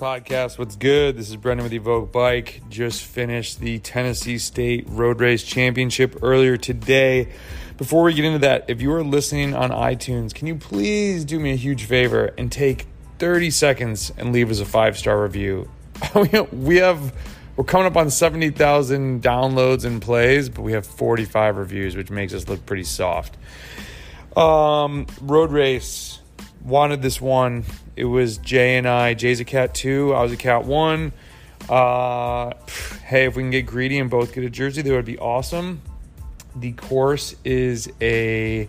podcast. What's good? This is Brendan with Evoq Bike. Just finished the Tennessee State Road Race Championship earlier today. Before we get into that, if you are listening on iTunes, can you please do me a huge favor and take 30 seconds and leave us a five star review? we have we're coming up on 70,000 downloads and plays, but we have 45 reviews, which makes us look pretty soft. Um, road race wanted this one. It was Jay and I. Jay's a cat two. I was a cat one. Uh, hey, if we can get greedy and both get a jersey, that would be awesome. The course is a.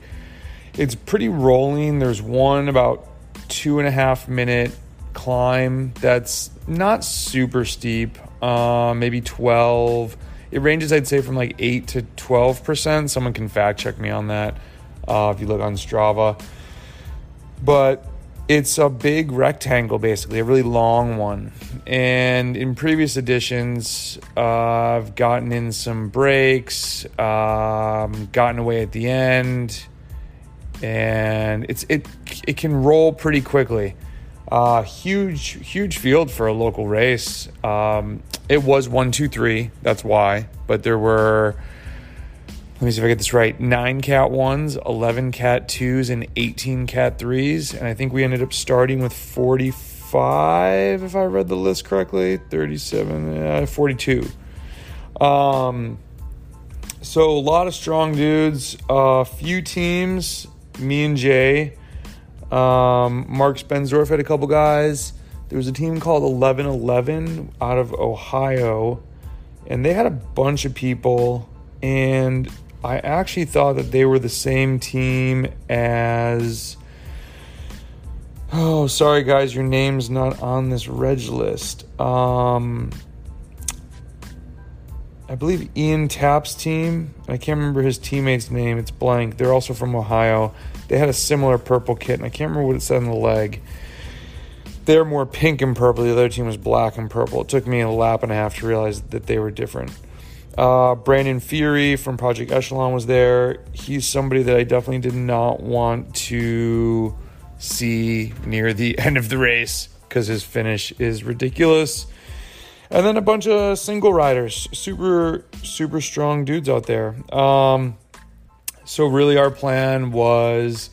It's pretty rolling. There's one about two and a half minute climb that's not super steep. Uh, maybe 12. It ranges, I'd say, from like 8 to 12%. Someone can fact check me on that uh, if you look on Strava but it's a big rectangle basically a really long one. And in previous editions uh, i've gotten in some breaks um, gotten away at the end and it's it it can roll pretty quickly. Uh, huge huge field for a local race. Um, it was one two three that's why but there were let me see if I get this right. Nine cat ones, 11 cat twos, and 18 cat threes. And I think we ended up starting with 45, if I read the list correctly. 37, uh, 42. Um, so a lot of strong dudes, a uh, few teams, me and Jay. Um, Marx Bensdorf had a couple guys. There was a team called 1111 out of Ohio, and they had a bunch of people. And I actually thought that they were the same team as. Oh, sorry guys, your name's not on this reg list. Um, I believe Ian Tapp's team. I can't remember his teammate's name. It's blank. They're also from Ohio. They had a similar purple kit, and I can't remember what it said on the leg. They're more pink and purple. The other team was black and purple. It took me a lap and a half to realize that they were different. Uh, Brandon Fury from Project Echelon was there. He's somebody that I definitely did not want to see near the end of the race because his finish is ridiculous. And then a bunch of single riders, super, super strong dudes out there. Um, so, really, our plan was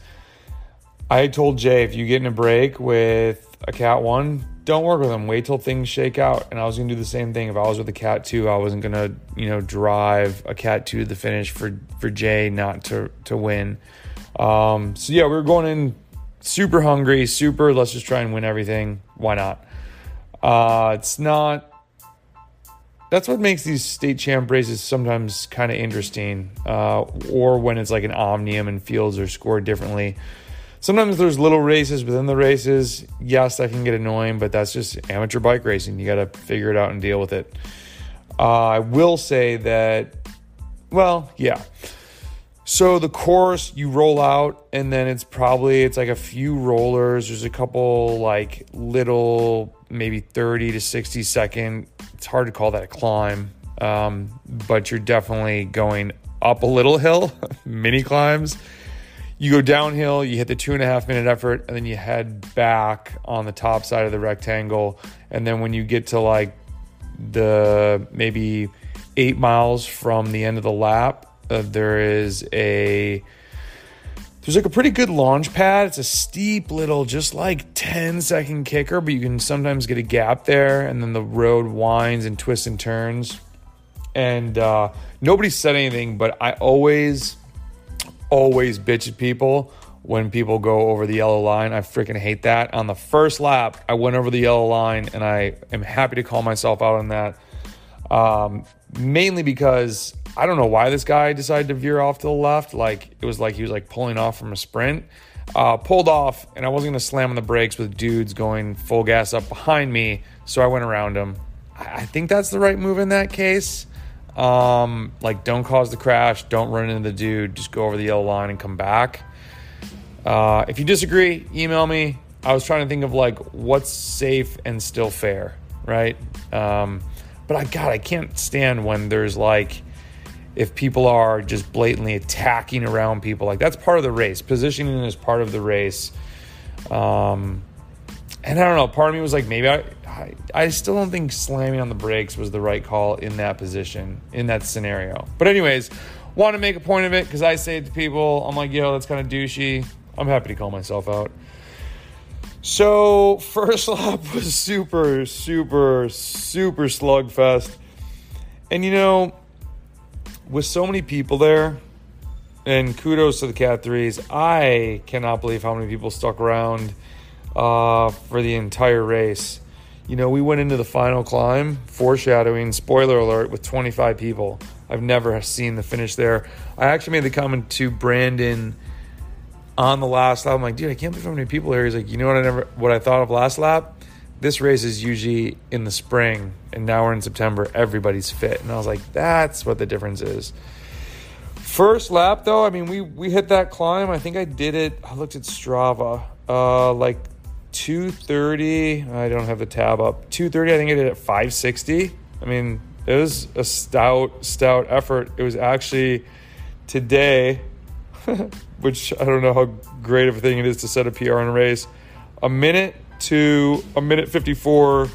I told Jay if you get in a break with a Cat 1, don't work with them. Wait till things shake out. And I was gonna do the same thing. If I was with a cat two, I wasn't gonna, you know, drive a cat two to the finish for for Jay not to to win. Um, so yeah, we were going in super hungry, super. Let's just try and win everything. Why not? Uh, it's not. That's what makes these state champ races sometimes kind of interesting, uh, or when it's like an omnium and fields are scored differently sometimes there's little races within the races. Yes, that can get annoying, but that's just amateur bike racing. You got to figure it out and deal with it. Uh, I will say that, well, yeah. So the course you roll out, and then it's probably it's like a few rollers. There's a couple like little, maybe 30 to 60 second. It's hard to call that a climb, um, but you're definitely going up a little hill, mini climbs you go downhill, you hit the two and a half minute effort, and then you head back on the top side of the rectangle. And then when you get to like the maybe eight miles from the end of the lap, uh, there is a there's like a pretty good launch pad. It's a steep little, just like 10 second kicker, but you can sometimes get a gap there, and then the road winds and twists and turns. And uh, nobody said anything, but I always always bitch at people when people go over the yellow line. I freaking hate that. On the first lap, I went over the yellow line, and I am happy to call myself out on that. Um, mainly because I don't know why this guy decided to veer off to the left. Like it was like he was like pulling off from a sprint. Uh, pulled off, and I wasn't gonna slam on the brakes with dudes going full gas up behind me, so I went around him. I think that's the right move in that case. Um, like, don't cause the crash. Don't run into the dude. Just go over the yellow line and come back. Uh, if you disagree, email me. I was trying to think of like what's safe and still fair, right? Um, but I God, I can't stand when there's like if people are just blatantly attacking around people. Like that's part of the race. Positioning is part of the race. Um, and I don't know. Part of me was like, maybe I, I, I still don't think slamming on the brakes was the right call in that position, in that scenario. But anyways, want to make a point of it because I say it to people, I'm like, yo, that's kind of douchey. I'm happy to call myself out. So first lap was super, super, super slugfest, and you know, with so many people there, and kudos to the Cat Threes. I cannot believe how many people stuck around uh, for the entire race. You know, we went into the final climb, foreshadowing, spoiler alert, with 25 people. I've never seen the finish there. I actually made the comment to Brandon on the last lap. I'm like, dude, I can't believe how many people here. He's like, you know what I never, what I thought of last lap? This race is usually in the spring, and now we're in September. Everybody's fit, and I was like, that's what the difference is. First lap though, I mean, we we hit that climb. I think I did it. I looked at Strava, uh, like 230. I don't have the tab up. 230. I think I did at 560. I mean, it was a stout, stout effort. It was actually today, which I don't know how great of a thing it is to set a PR in a race. A minute to a minute 54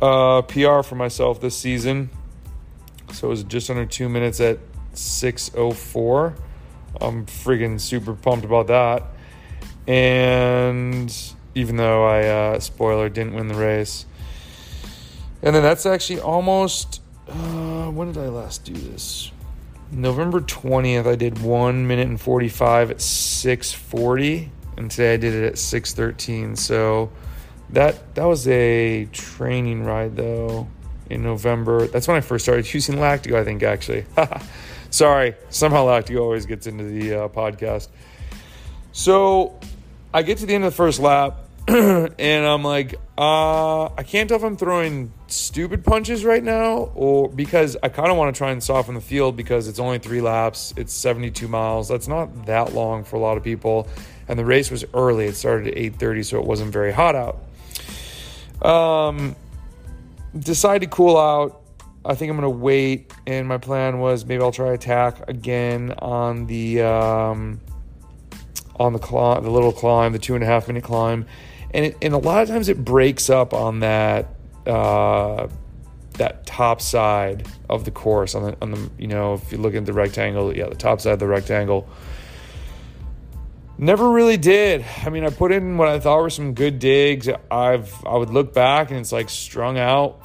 uh, PR for myself this season. So it was just under two minutes at 604. I'm freaking super pumped about that. And even though I, uh, spoiler, didn't win the race. And then that's actually almost, uh, when did I last do this? November 20th, I did 1 minute and 45 at 640. And today I did it at 613. So that that was a training ride though in November. That's when I first started using Lactigo, I think actually. Sorry, somehow Lactigo always gets into the uh, podcast. So I get to the end of the first lap, and I'm like, uh, I can't tell if I'm throwing stupid punches right now, or because I kind of want to try and soften the field because it's only three laps, it's 72 miles. That's not that long for a lot of people, and the race was early. It started at 8:30, so it wasn't very hot out. Um, decided to cool out I think I'm to wait, and my plan was maybe I'll try attack again on the um, on the climb, the little climb, the two and a half minute climb, and it, and a lot of times it breaks up on that uh, that top side of the course on the on the you know if you look at the rectangle, yeah, the top side of the rectangle. Never really did. I mean, I put in what I thought were some good digs. I've I would look back and it's like strung out,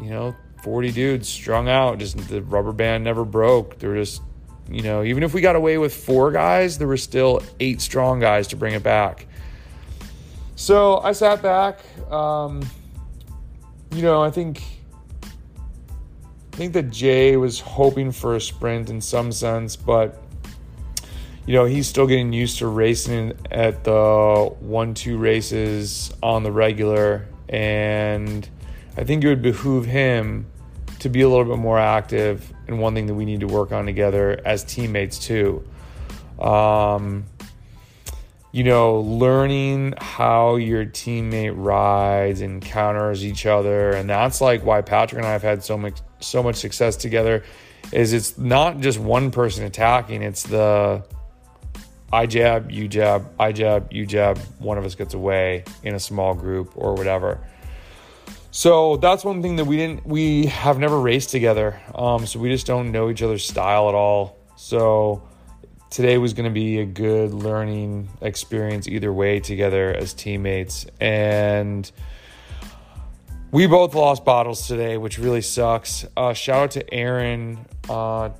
you know, 40 dudes strung out. Just the rubber band never broke. There were just, you know, even if we got away with four guys, there were still eight strong guys to bring it back. So I sat back. Um, you know, I think I think that Jay was hoping for a sprint in some sense, but you know, he's still getting used to racing at the one-two races on the regular and I think it would behoove him to be a little bit more active and one thing that we need to work on together as teammates too. Um, you know, learning how your teammate rides and counters each other, and that's like why Patrick and I have had so much so much success together. Is it's not just one person attacking; it's the I jab, you jab, I jab, you jab. One of us gets away in a small group or whatever. So that's one thing that we didn't, we have never raced together. Um, so we just don't know each other's style at all. So today was going to be a good learning experience either way together as teammates. And we both lost bottles today, which really sucks. Uh, shout out to Aaron. Uh,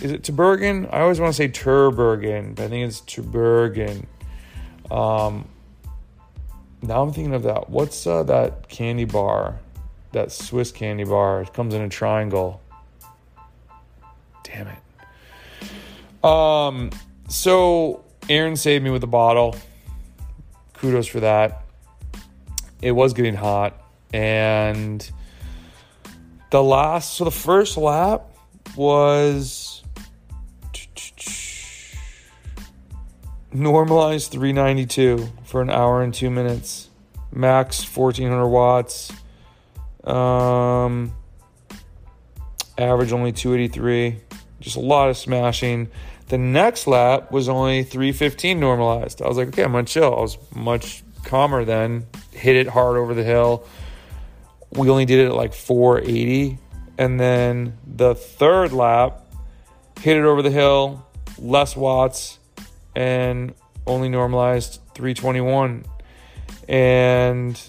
is it Tubergen? I always want to say Turbergen, but I think it's Tubergen. Um, now I'm thinking of that. What's uh, that candy bar? That Swiss candy bar. It comes in a triangle. Damn it. Um. So Aaron saved me with a bottle. Kudos for that. It was getting hot, and the last. So the first lap was normalized 392 for an hour and two minutes, max 1400 watts, um, average only 283. Just a lot of smashing. The next lap was only 315 normalized. I was like, okay, I'm gonna chill. I was much calmer then. Hit it hard over the hill. We only did it at like 480. And then the third lap, hit it over the hill, less watts, and only normalized 321. And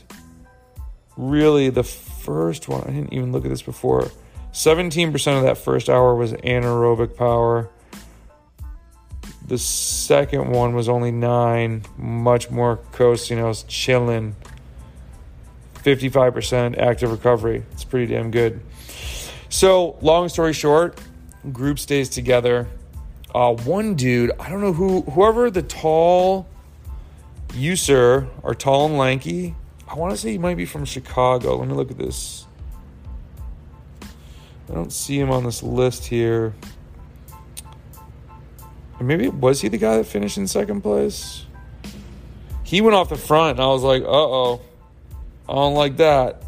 really, the first one, I didn't even look at this before. 17% of that first hour was anaerobic power. The second one was only nine, much more was chilling. 55% active recovery. It's pretty damn good. So, long story short, group stays together. Uh, one dude, I don't know who, whoever the tall user are tall and lanky, I want to say he might be from Chicago. Let me look at this. I don't see him on this list here. Maybe was he the guy that finished in second place? He went off the front, and I was like, uh oh, I don't like that.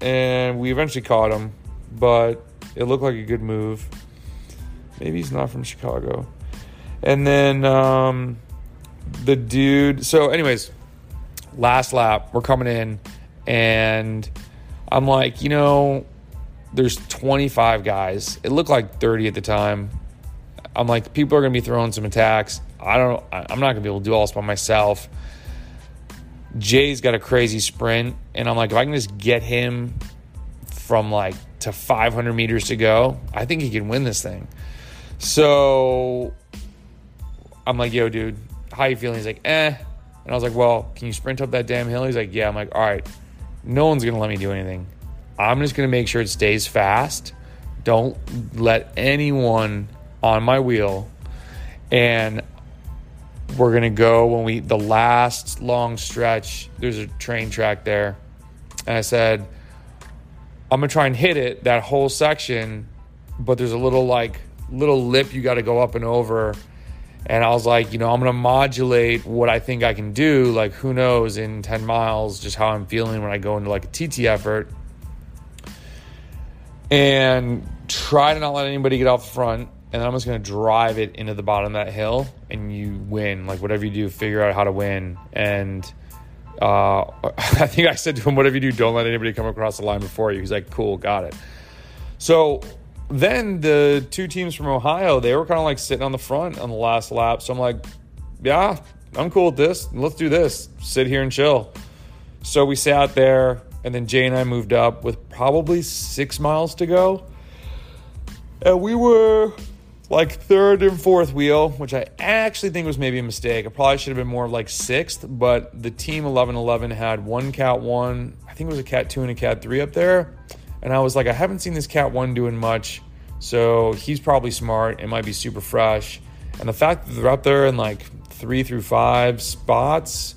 And we eventually caught him, but it looked like a good move. Maybe he's not from Chicago. And then um, the dude. So, anyways, last lap, we're coming in, and I'm like, you know, there's 25 guys. It looked like 30 at the time. I'm like, people are going to be throwing some attacks. I don't. I'm not going to be able to do all this by myself. Jay's got a crazy sprint, and I'm like, if I can just get him from like to 500 meters to go, I think he can win this thing. So I'm like, yo, dude, how you feeling? He's like, eh. And I was like, well, can you sprint up that damn hill? He's like, yeah. I'm like, all right, no one's gonna let me do anything. I'm just gonna make sure it stays fast. Don't let anyone on my wheel. And we're gonna go when we the last long stretch. There's a train track there, and I said, I'm gonna try and hit it that whole section, but there's a little like little lip you got to go up and over. And I was like, you know, I'm to modulate what I think I can do. Like, who knows in 10 miles, just how I'm feeling when I go into like a TT effort. And try to not let anybody get off the front. And I'm just to drive it into the bottom of that hill and you win. Like, whatever you do, figure out how to win. And uh, I think I said to him, whatever you do, don't let anybody come across the line before you. He's like, cool, got it. So then the two teams from Ohio, they were kind of like sitting on the front on the last lap. So I'm like, yeah, I'm cool with this. Let's do this. Sit here and chill. So we sat there, and then Jay and I moved up with probably six miles to go. And we were like third and fourth wheel, which I actually think was maybe a mistake. I probably should have been more like sixth, but the team 11 11 had one Cat 1, I think it was a Cat 2 and a Cat 3 up there. And I was like, I haven't seen this Cat 1 doing much. So he's probably smart. It might be super fresh. And the fact that they're up there in like three through five spots,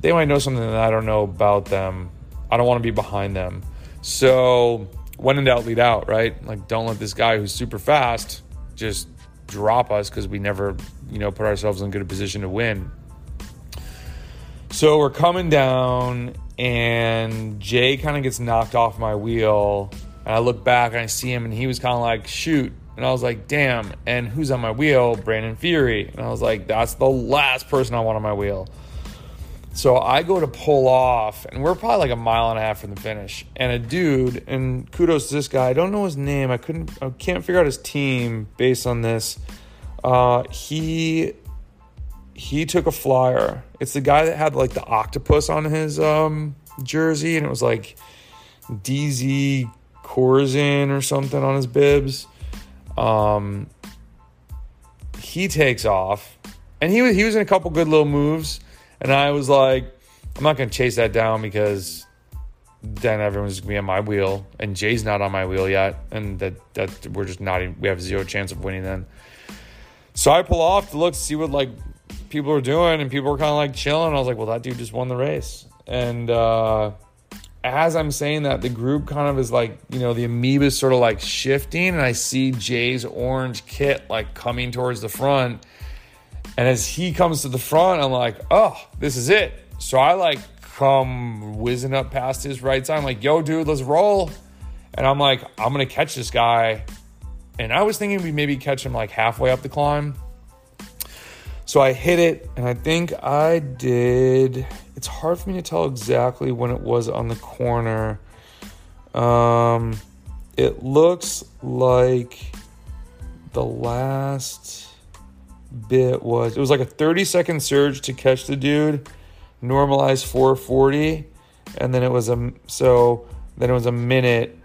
they might know something that I don't know about them. I don't want to be behind them. So when in doubt, lead out, right? Like, don't let this guy who's super fast just drop us because we never, you know, put ourselves in a good position to win. So we're coming down, and Jay kind of gets knocked off my wheel. And I look back and I see him, and he was kind of like, shoot. And I was like, damn. And who's on my wheel? Brandon Fury. And I was like, that's the last person I want on my wheel. So I go to pull off, and we're probably like a mile and a half from the finish. And a dude, and kudos to this guy. I don't know his name. I couldn't. I can't figure out his team based on this. Uh, he he took a flyer. It's the guy that had like the octopus on his um, jersey, and it was like DZ Corzin or something on his bibs. Um, he takes off, and he was he was in a couple good little moves, and I was like, I'm not gonna chase that down because then everyone's gonna be on my wheel, and Jay's not on my wheel yet, and that that we're just not even, we have zero chance of winning then. So I pull off to look see what like people are doing, and people were kind of like chilling. I was like, well, that dude just won the race, and. uh as I'm saying that, the group kind of is like, you know, the amoeba is sort of like shifting, and I see Jay's orange kit like coming towards the front. And as he comes to the front, I'm like, oh, this is it. So I like come whizzing up past his right side. I'm like, yo, dude, let's roll. And I'm like, I'm gonna catch this guy. And I was thinking we maybe catch him like halfway up the climb. So I hit it, and I think I did. it's hard for me to tell exactly when it was on the corner. Um, it looks like the last bit was it was like a 30 second surge to catch the dude, normalized 440, and then it was a so then it was a minute.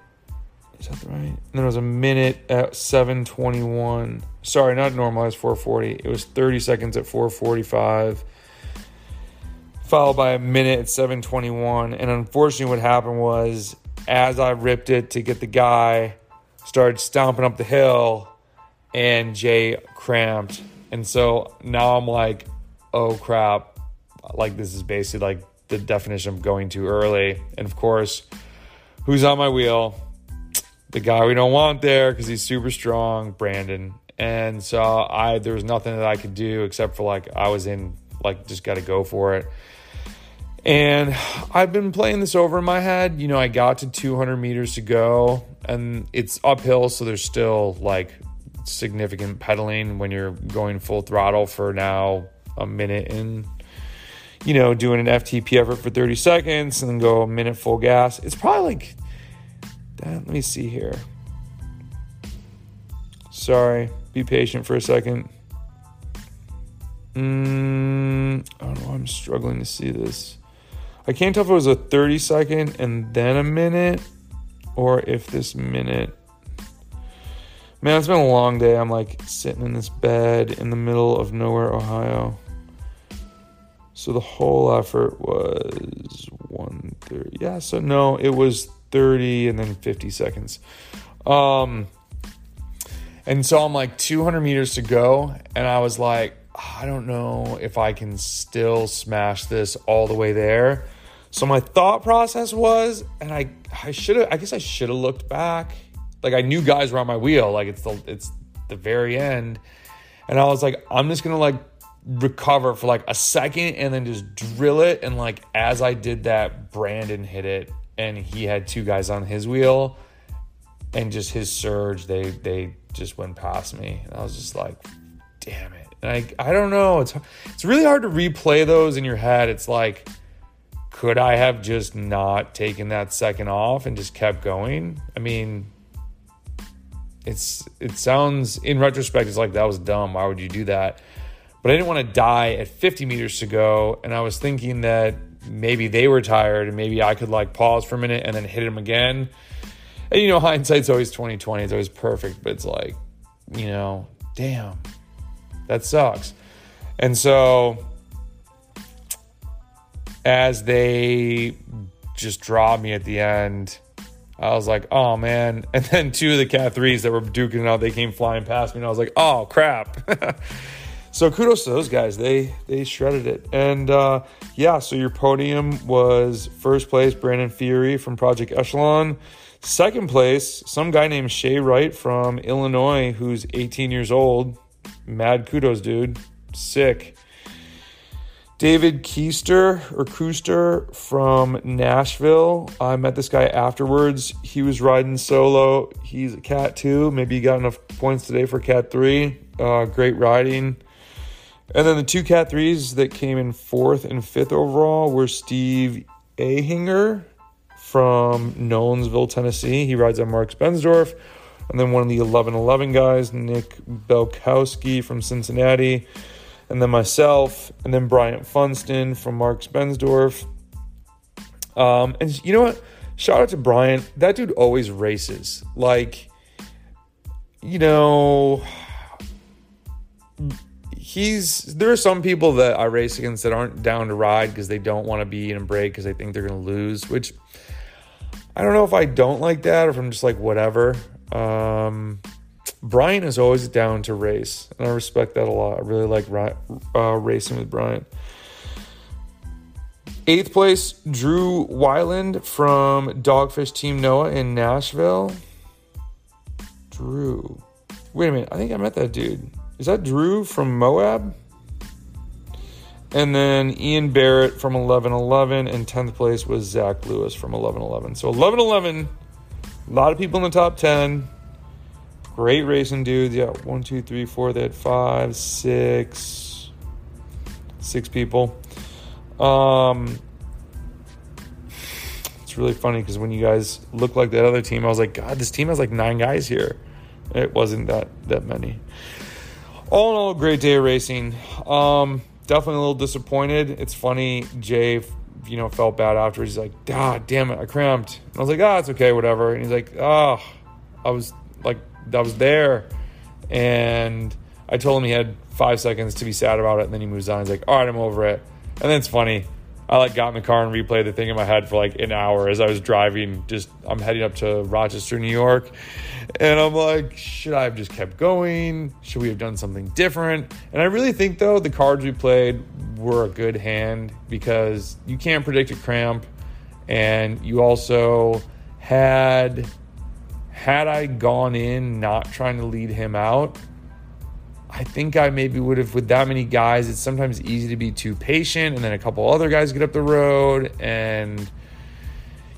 Is that right? And then it was a minute at 721. Sorry, not normalized 440. It was 30 seconds at 445 followed by a minute at 721. And unfortunately, what happened was as I ripped it to get the guy, started stomping up the hill, and Jay cramped. And so now I'm like, oh crap. Like, this is basically like the definition of going too early. And of course, who's on my wheel? The guy we don't want there because he's super strong, Brandon. And so I there was nothing that I could do except for like I was in like just got to go for it. And I've been playing this over in my head. You know, I got to 200 meters to go, and it's uphill, so there's still like significant pedaling when you're going full throttle for now a minute and you know doing an FTP effort for 30 seconds and then go a minute full gas. It's probably like let me see here. Sorry, be patient for a second. Mm, I don't know. I'm struggling to see this. I can't tell if it was a 30 second and then a minute or if this minute. Man, it's been a long day. I'm like sitting in this bed in the middle of nowhere, Ohio. So the whole effort was 130. Yeah, so no, it was 30 and then 50 seconds. Um and so I'm like 200 meters to go and I was like I don't know if I can still smash this all the way there. So my thought process was, and I I should have I guess I should have looked back. Like I knew guys were on my wheel. Like it's the it's the very end, and I was like, I'm just gonna like recover for like a second and then just drill it. And like as I did that, Brandon hit it, and he had two guys on his wheel, and just his surge, they they just went past me. And I was just like, damn it. And I I don't know. It's it's really hard to replay those in your head. It's like could I have just not taken that second off and just kept going? I mean, it's it sounds in retrospect it's like that was dumb. Why would you do that? But I didn't want to die at 50 meters to go, and I was thinking that maybe they were tired and maybe I could like pause for a minute and then hit them again. And you know, hindsight's always 2020. It's always perfect, but it's like, you know, damn, that sucks. And so as they just dropped me at the end, I was like, oh man. And then two of the cat threes that were duking it out, they came flying past me, and I was like, oh crap. so kudos to those guys. They they shredded it. And uh, yeah, so your podium was first place, Brandon Fury from Project Echelon. Second place, some guy named Shay Wright from Illinois who's 18 years old. Mad kudos, dude. Sick. David Keister or Kooster from Nashville. I met this guy afterwards. He was riding solo. He's a cat two. Maybe he got enough points today for cat three. Uh, great riding. And then the two cat threes that came in fourth and fifth overall were Steve Ahinger from Nolensville, Tennessee. He rides on Marx Bensdorf. And then one of the 1111 guys, Nick Belkowski from Cincinnati and then myself, and then Bryant Funston from Marx Bensdorf. Um, and you know what? Shout out to Bryant. That dude always races. Like, you know, he's there are some people that I race against that aren't down to ride because they don't want to be in a break because they think they're going to lose. Which I don't know if I don't like that or if I'm just like whatever. Um, Brian is always down to race, and I respect that a lot. I really like uh, racing with Brian. Eighth place, Drew Weiland from Dogfish Team Noah in Nashville. Drew. Wait a minute. I think I met that dude. Is that Drew from Moab? And then Ian Barrett from 1111. And 10th place was Zach Lewis from 1111. So 1111, a lot of people in the top 10. Great racing dudes. Yeah, one, two, three, four. They had five, six, six people. Um, It's really funny because when you guys look like that other team, I was like, God, this team has like nine guys here. It wasn't that that many. All in all, great day of racing. Um, definitely a little disappointed. It's funny, Jay, you know, felt bad after. He's like, God damn it, I cramped. And I was like, ah, it's okay, whatever. And he's like, oh, I was like, I was there. And I told him he had five seconds to be sad about it. And then he moves on. He's like, all right, I'm over it. And then it's funny. I like got in the car and replayed the thing in my head for like an hour as I was driving. Just I'm heading up to Rochester, New York, and I'm like, should I have just kept going? Should we have done something different? And I really think though the cards we played were a good hand because you can't predict a cramp, and you also had had I gone in not trying to lead him out, I think I maybe would have, with that many guys, it's sometimes easy to be too patient. And then a couple other guys get up the road. And,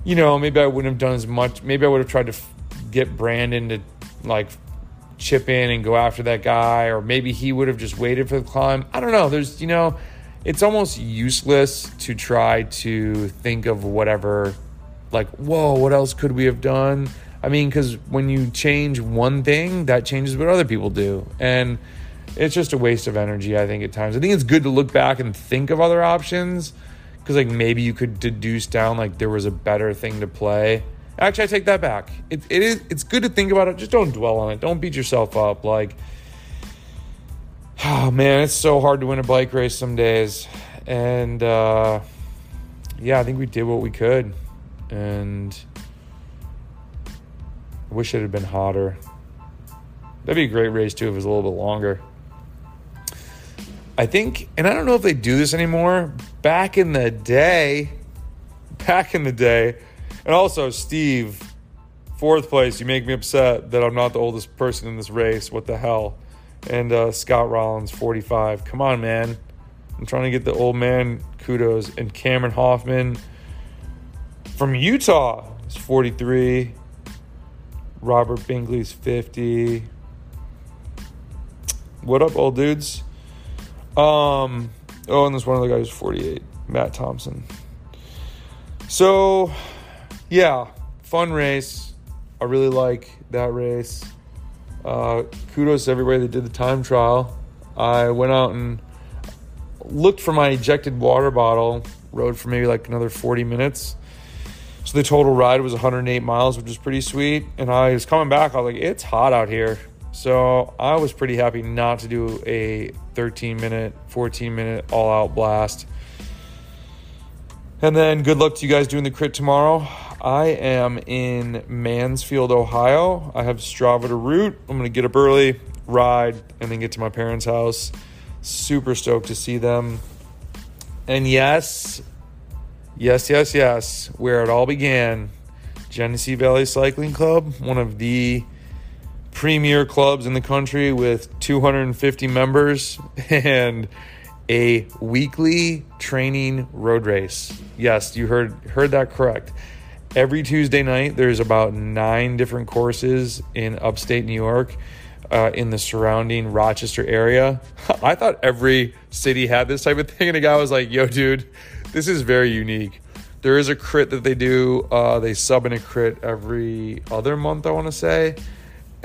you know, maybe I wouldn't have done as much. Maybe I would have tried to f- get Brandon to like chip in and go after that guy. Or maybe he would have just waited for the climb. I don't know. There's, you know, it's almost useless to try to think of whatever, like, whoa, what else could we have done? I mean, because when you change one thing, that changes what other people do. And, it's just a waste of energy, I think, at times. I think it's good to look back and think of other options because, like, maybe you could deduce down, like, there was a better thing to play. Actually, I take that back. It, it is, it's good to think about it. Just don't dwell on it. Don't beat yourself up. Like, oh, man, it's so hard to win a bike race some days. And, uh, yeah, I think we did what we could. And wish it had been hotter. That'd be a great race, too, if it was a little bit longer. I think, and I don't know if they do this anymore. Back in the day, back in the day, and also Steve, fourth place. You make me upset that I'm not the oldest person in this race. What the hell? And uh, Scott Rollins, 45. Come on, man. I'm trying to get the old man kudos. And Cameron Hoffman from Utah is 43. Robert Bingley's 50. What up, old dudes? Um, oh, and there's one other guy who's 48, Matt Thompson. So, yeah, fun race. I really like that race. Uh, kudos to everybody that did the time trial. I went out and looked for my ejected water bottle, rode for maybe like another 40 minutes. So the total ride was 108 miles, which was pretty sweet. And I was coming back, I was like, it's hot out here. So I was pretty happy not to do a 13 minute, 14 minute all out blast. And then good luck to you guys doing the crit tomorrow. I am in Mansfield, Ohio. I have Strava to route. I'm going to get up early, ride, and then get to my parents' house. Super stoked to see them. And yes, yes, yes, yes, where it all began Genesee Valley Cycling Club, one of the premier clubs in the country with 250 members and a weekly training road race. Yes, you heard heard that correct. Every Tuesday night, there's about nine different courses in upstate New York, uh, in the surrounding Rochester area. I thought every city had this type of thing, and a guy was like, "Yo, dude, this is very unique." There is a crit that they do. Uh, they sub in a crit every other month, I want to say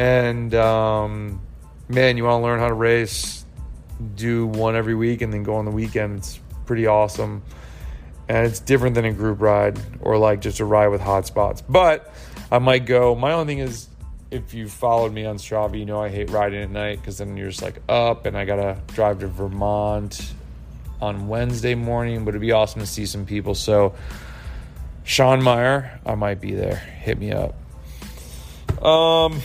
and um, man, you want to learn how to race, do one every week and then go on the weekend. It's pretty awesome. And it's different than a group ride or like just a ride with hot spots. But I might go. My only thing is, if you followed me on Strava, you know I hate riding at night because then you're just like up and I gotta drive to Vermont on Wednesday morning. But it'd be awesome to see some people. So, Sean Meyer, I might be there. Hit me up. Um,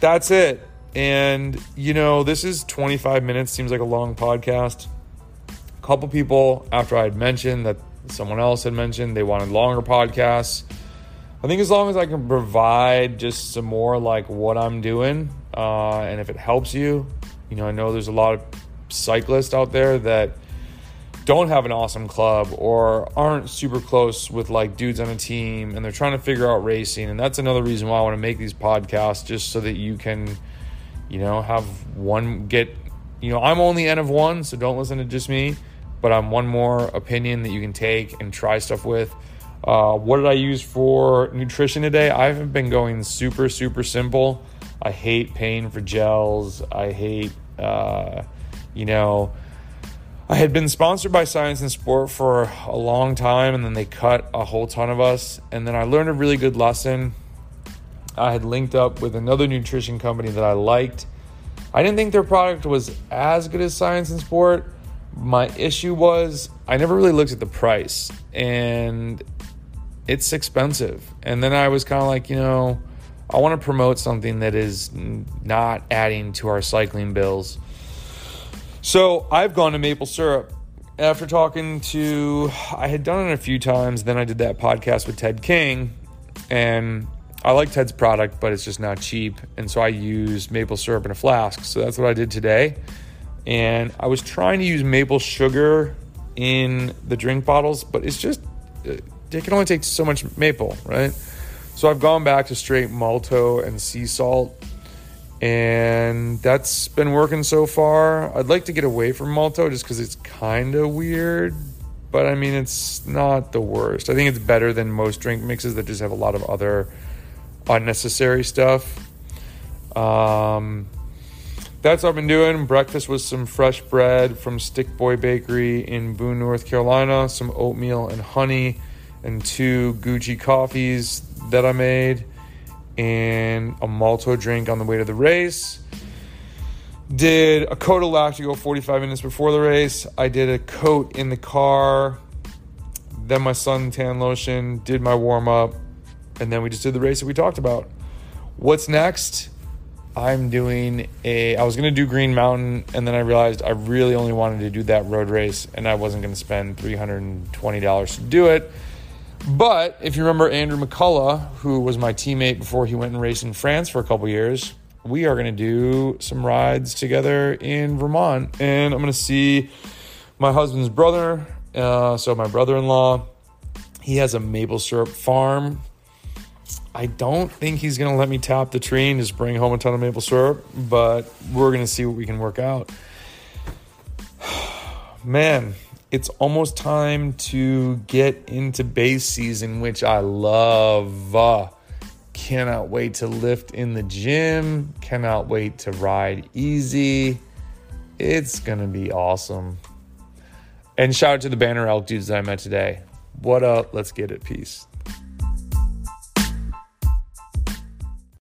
that's it. And, you know, this is 25 minutes, seems like a long podcast. A couple people, after I had mentioned that someone else had mentioned they wanted longer podcasts. I think as long as I can provide just some more like what I'm doing, uh, and if it helps you, you know, I know there's a lot of cyclists out there that don't have an awesome club or aren't super close with like dudes on a team and they're trying to figure out racing and that's another reason why I want to make these podcasts just so that you can you know have one get you know I'm only N of one so don't listen to just me but I'm one more opinion that you can take and try stuff with Uh, what did I use for nutrition today? I haven't been going super, super simple. I hate paying for gels. I hate, uh, you know, I had been sponsored by Science in Sport for a long time, and then they cut a whole ton of us. And then I learned a really good lesson. I had linked up with another nutrition company that I liked. I didn't think their product was as good as Science in Sport. My issue was I never really looked at the price, and it's expensive. And then I was kind of like, you know, I want to promote something that is not adding to our cycling bills. So I've gone to maple syrup. After talking to, I had done it a few times. Then I did that podcast with Ted King, and I like Ted's product, but it's just not cheap. And so I used maple syrup in a flask. So that's what I did today. And I was trying to use maple sugar in the drink bottles, but it's just it can only take so much maple, right? So I've gone back to straight malto and sea salt, and that's been working so far. I'd like to get away from malto just because it's kind of weird, but I mean, it's not the worst. I think it's better than most drink mixes that just have a lot of other unnecessary stuff. Um, that's what I've been doing. Breakfast was some fresh bread from Stick Boy Bakery in Boone, North Carolina, some oatmeal and honey and two Gucci coffees that I made, and a malto drink on the way to the race. Did a coat of Lactigo 45 minutes before the race. I did a coat in the car, then my suntan lotion, did my warm up, and then we just did the race that we talked about. What's next? I'm doing a. I was gonna do Green Mountain, and then I realized I really only wanted to do that road race, and I wasn't gonna spend $320 to do it. But if you remember Andrew McCullough, who was my teammate before he went and raced in France for a couple years, we are going to do some rides together in Vermont. And I'm going to see my husband's brother. Uh, so, my brother in law, he has a maple syrup farm. I don't think he's going to let me tap the tree and just bring home a ton of maple syrup, but we're going to see what we can work out. Man, it's almost time to get into base season, which I love. Cannot wait to lift in the gym. Cannot wait to ride easy. It's going to be awesome. And shout out to the Banner Elk dudes that I met today. What up? Let's get it. Peace.